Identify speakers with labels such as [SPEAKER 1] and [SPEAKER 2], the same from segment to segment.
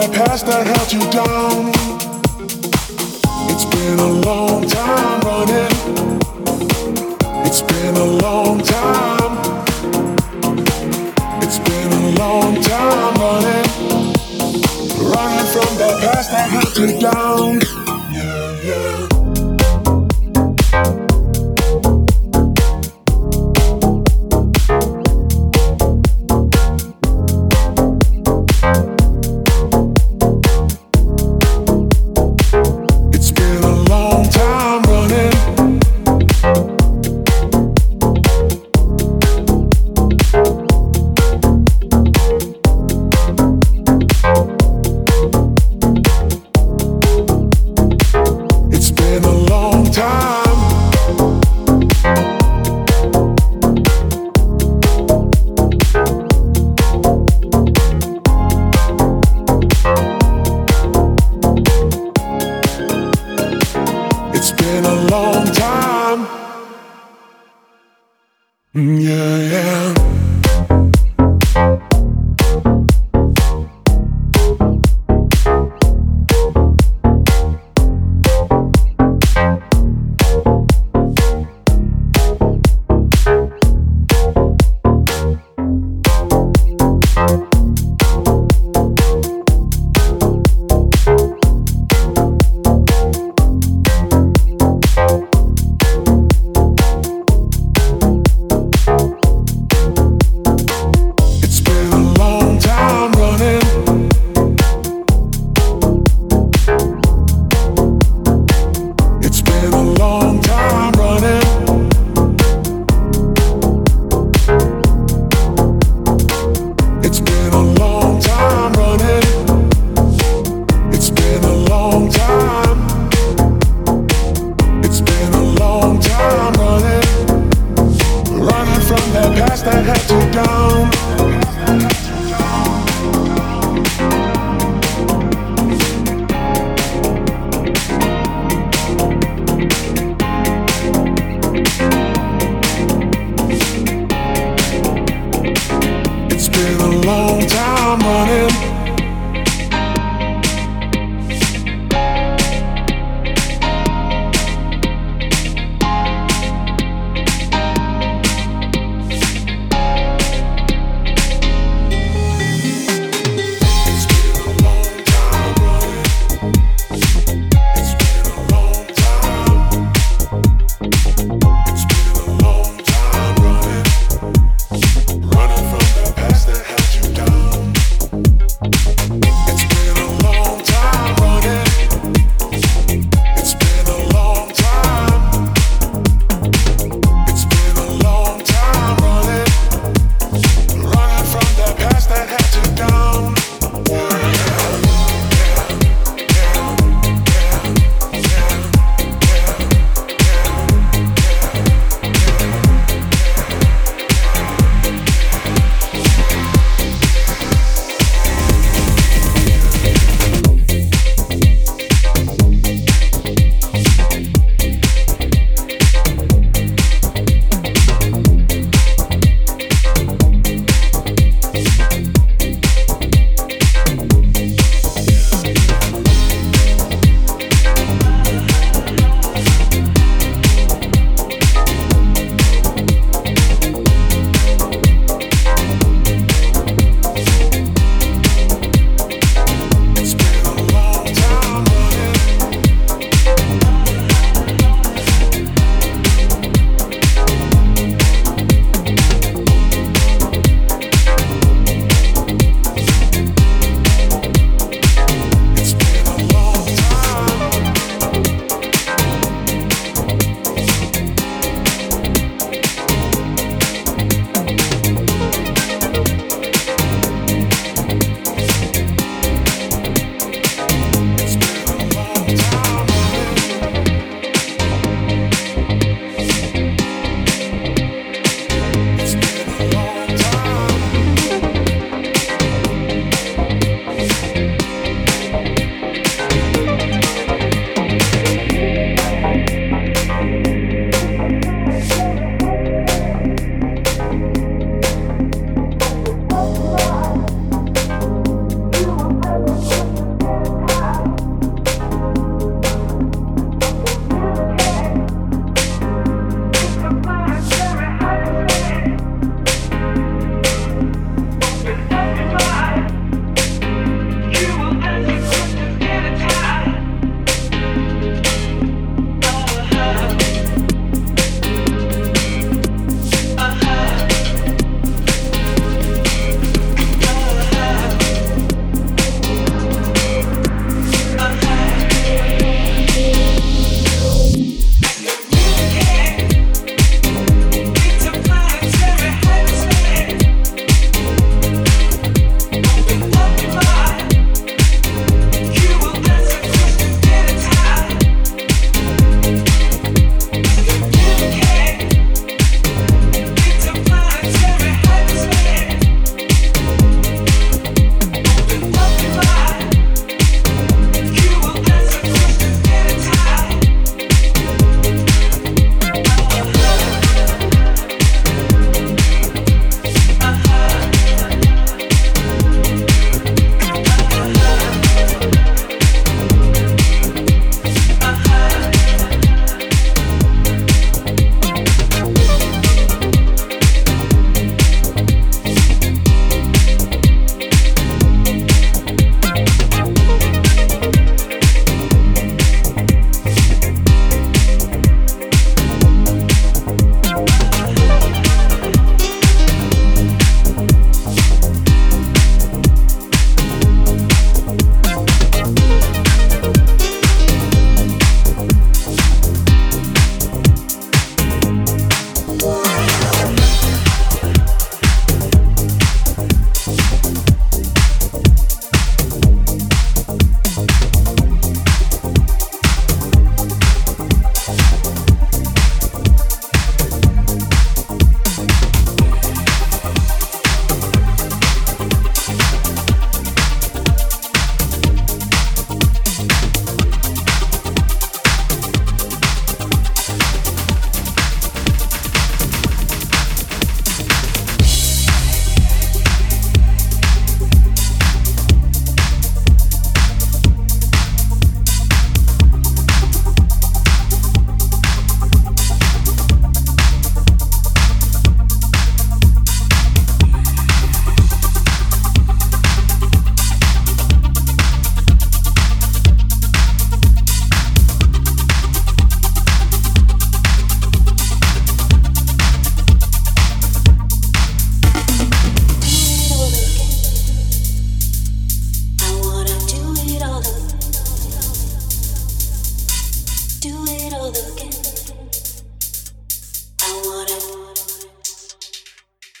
[SPEAKER 1] that past that held you down. It's been a long time running. It's been a long time. It's been a long time running. Running from that past that held you down.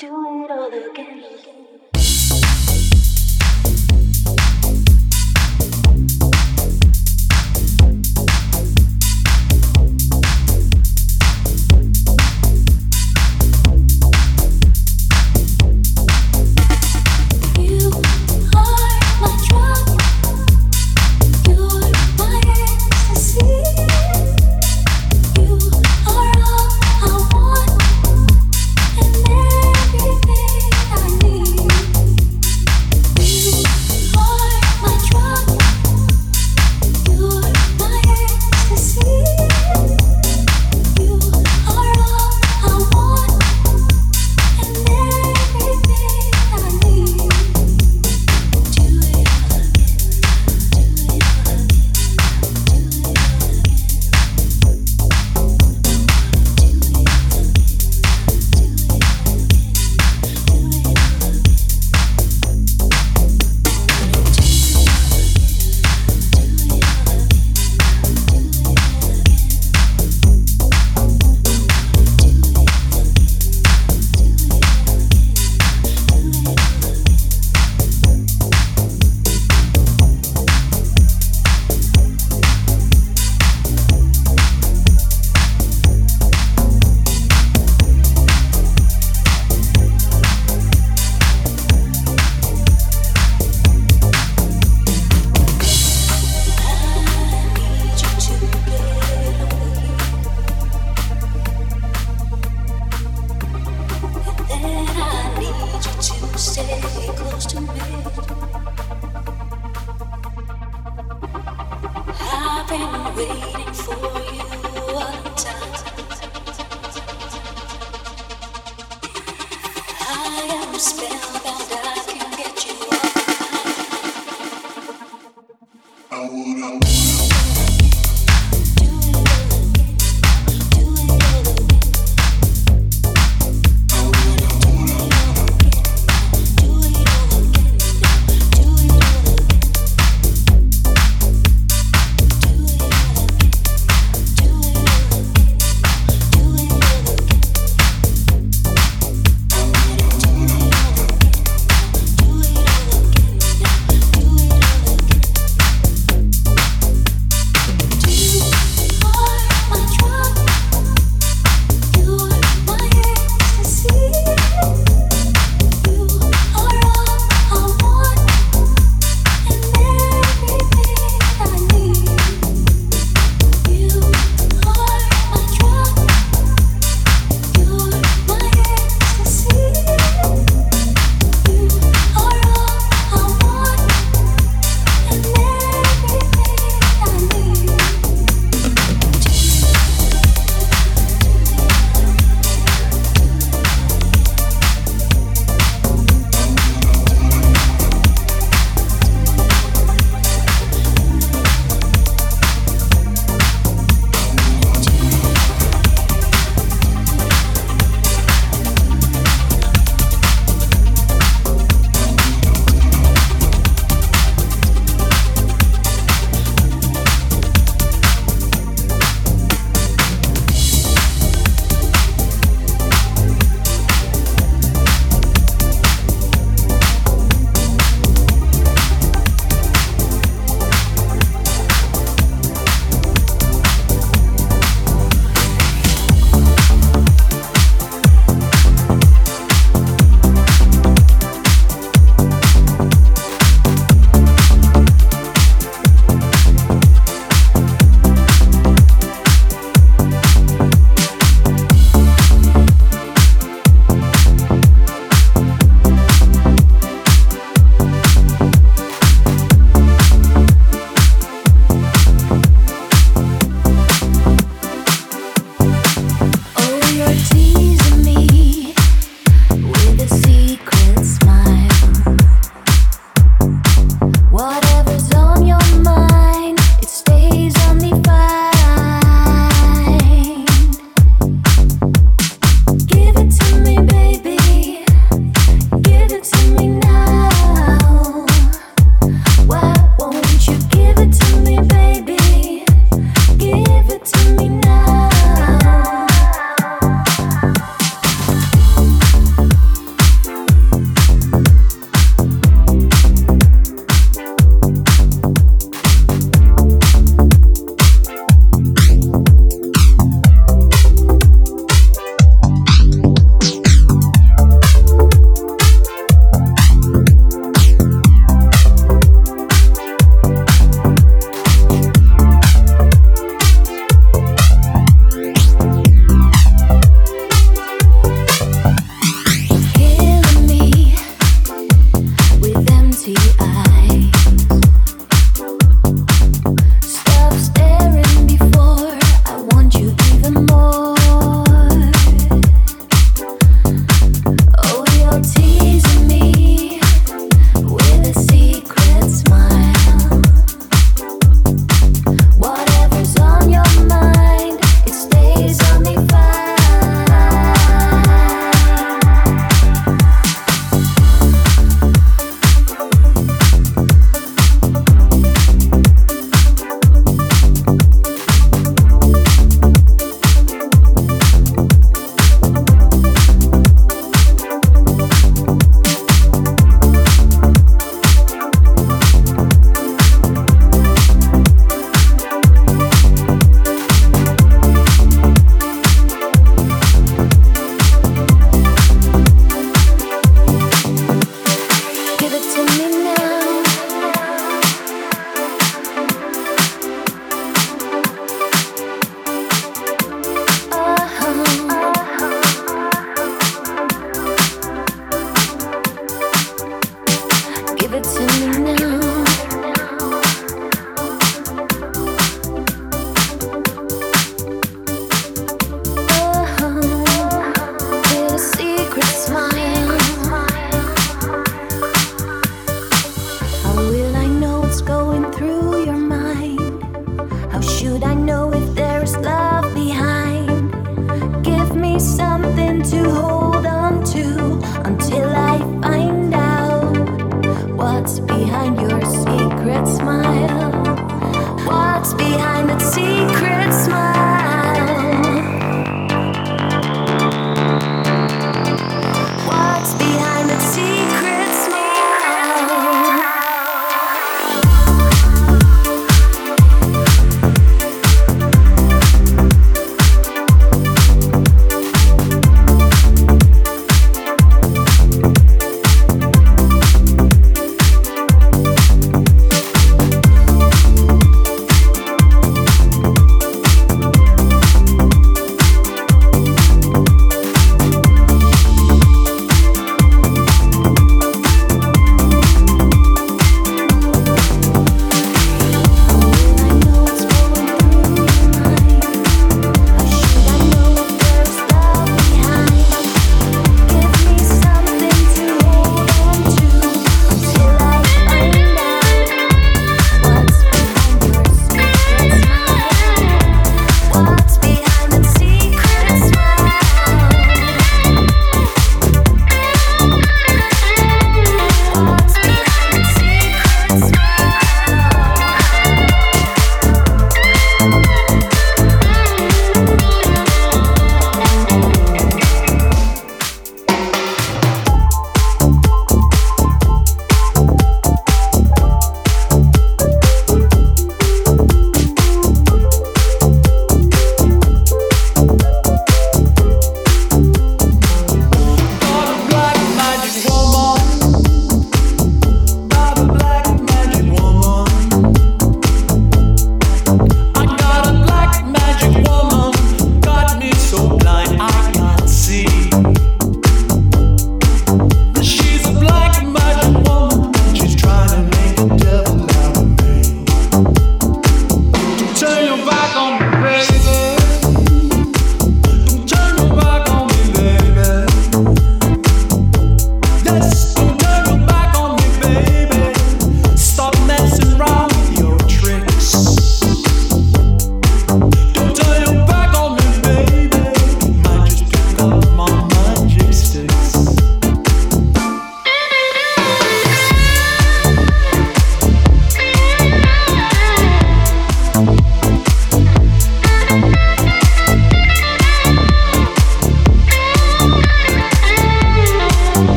[SPEAKER 2] do it all again.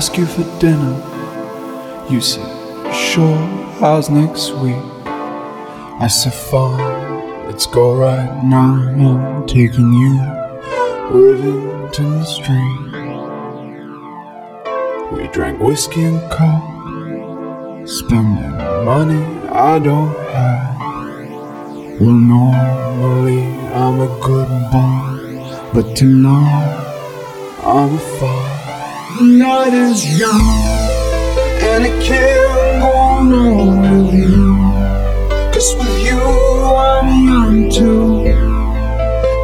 [SPEAKER 3] Ask you for dinner. You said, sure, how's next week? I said, fine, let's go right now. I'm taking you Rivington Street. We drank whiskey and coke, spending money I don't have. Well, normally I'm a good boy, but tonight I'm a
[SPEAKER 4] night is young and it can't go wrong with you. Cause with you I'm young too.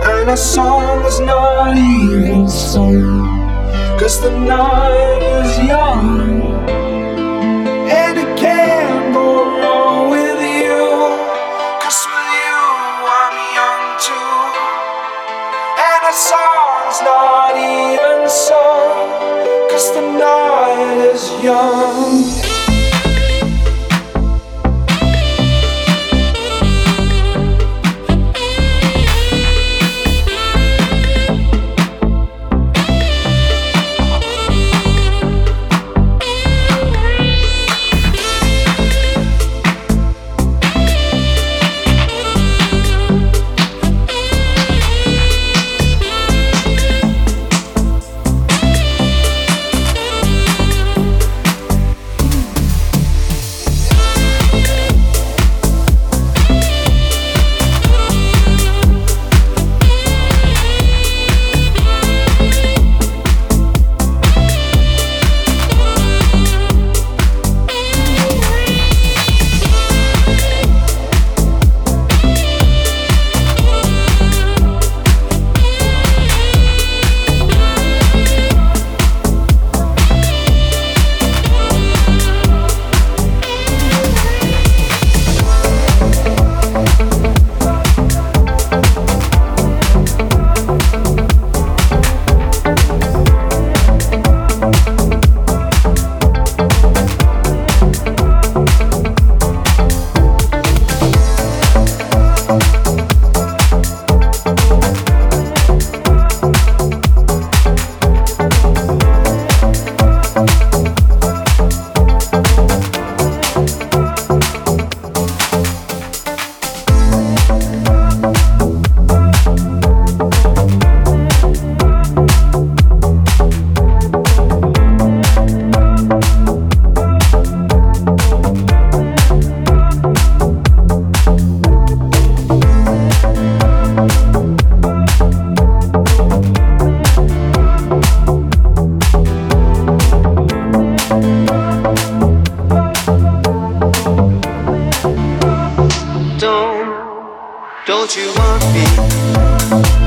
[SPEAKER 4] And a song is not even sung. Cause the night is young
[SPEAKER 5] Don't you want me?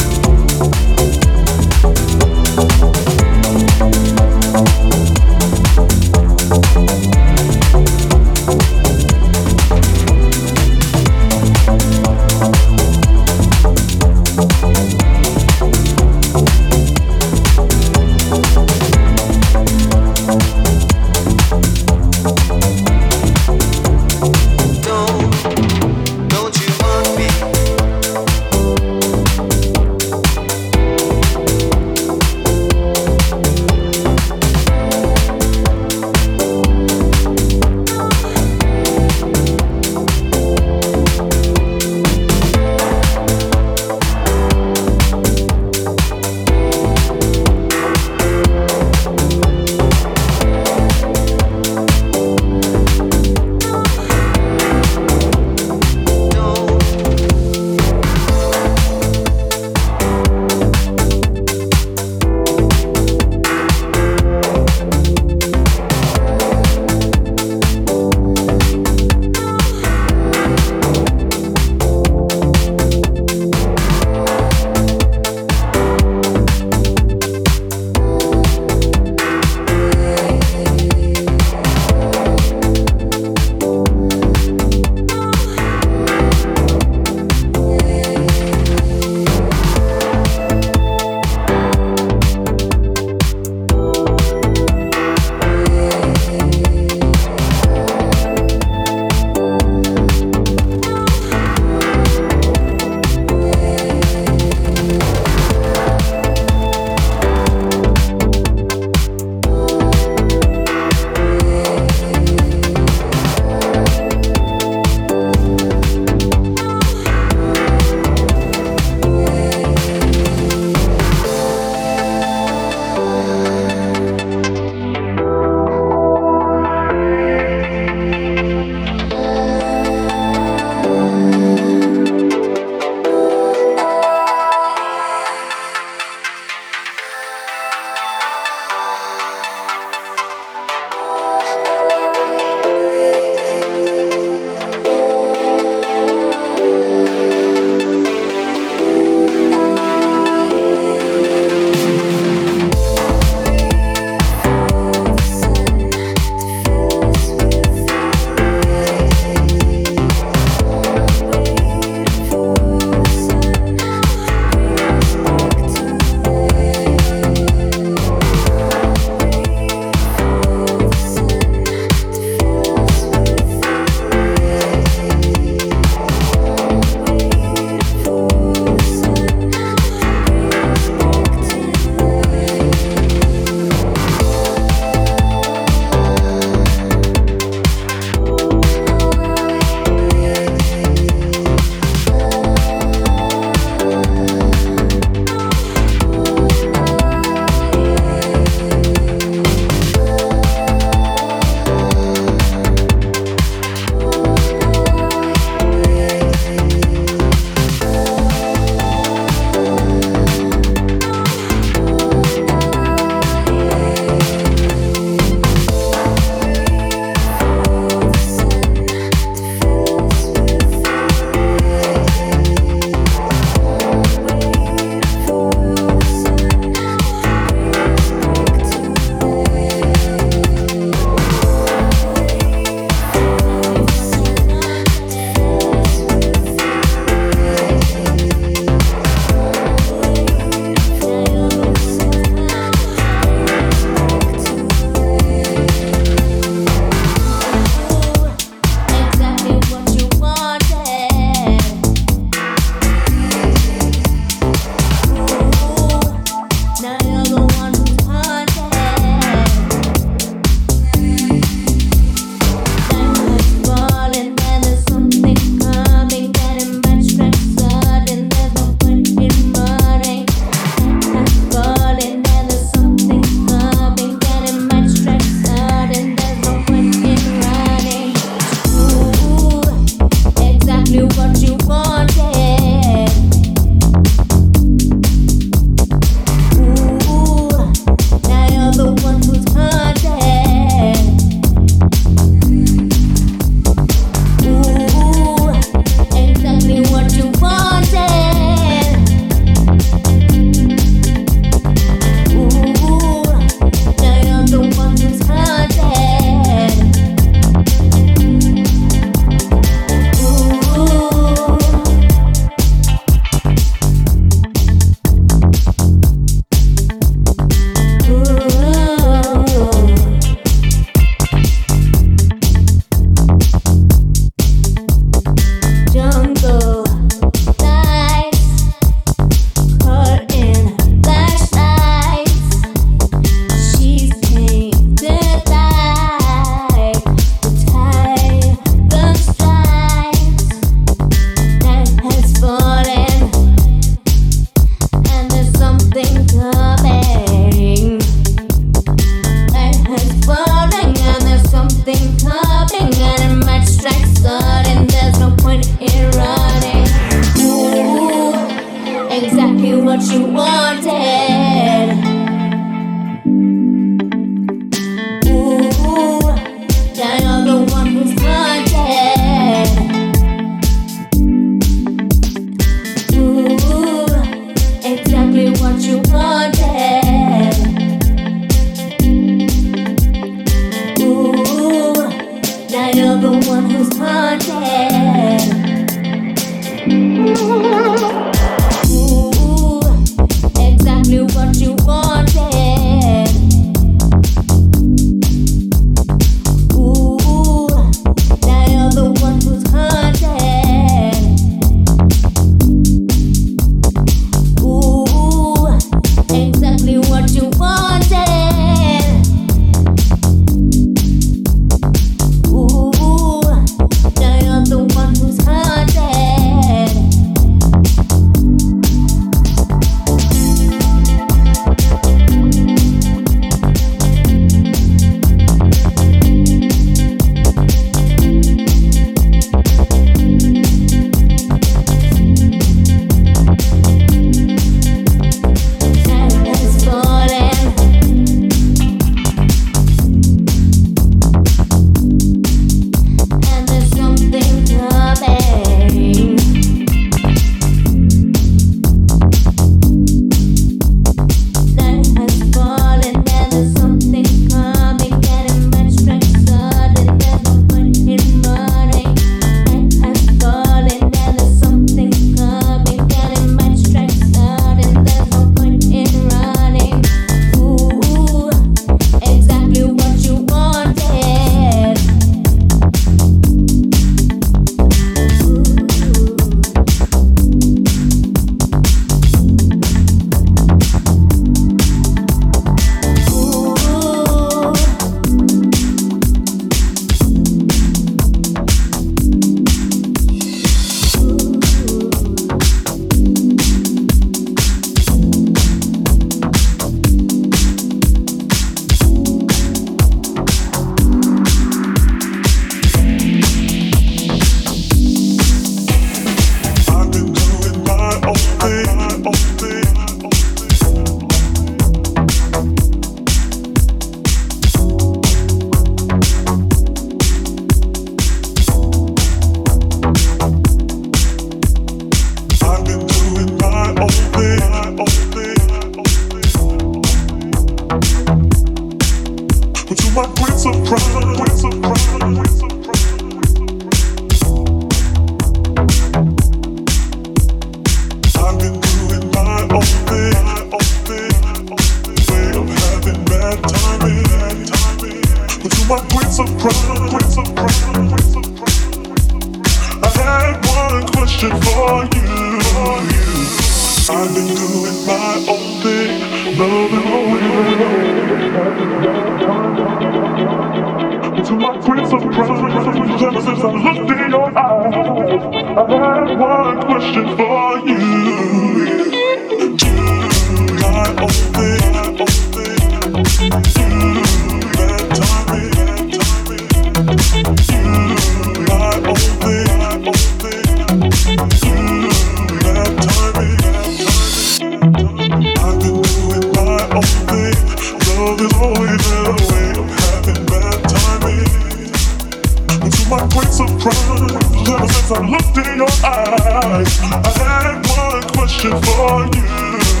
[SPEAKER 1] surprised ever since I looked in your eyes. I had one question for you.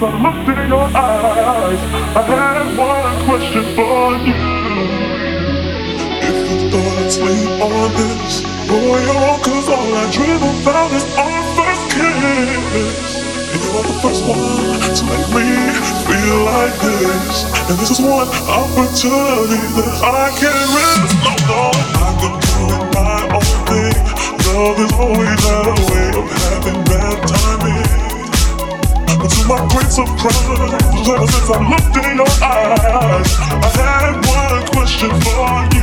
[SPEAKER 1] I looked in your eyes. I have one question for you. If your thoughts lean on this, boy, oh, cause all I dream about is our first kiss. And you're the first one to make me feel like this. And this is one opportunity that I can't resist. Surprised ever since I looked in your eyes. I had one question for you.